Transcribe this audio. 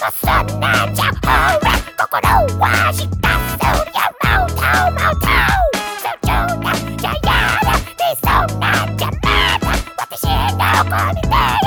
かすなんじゃほら心はしかすよもうともうとそうなんじゃやだ理想なんじゃまだ私の子にね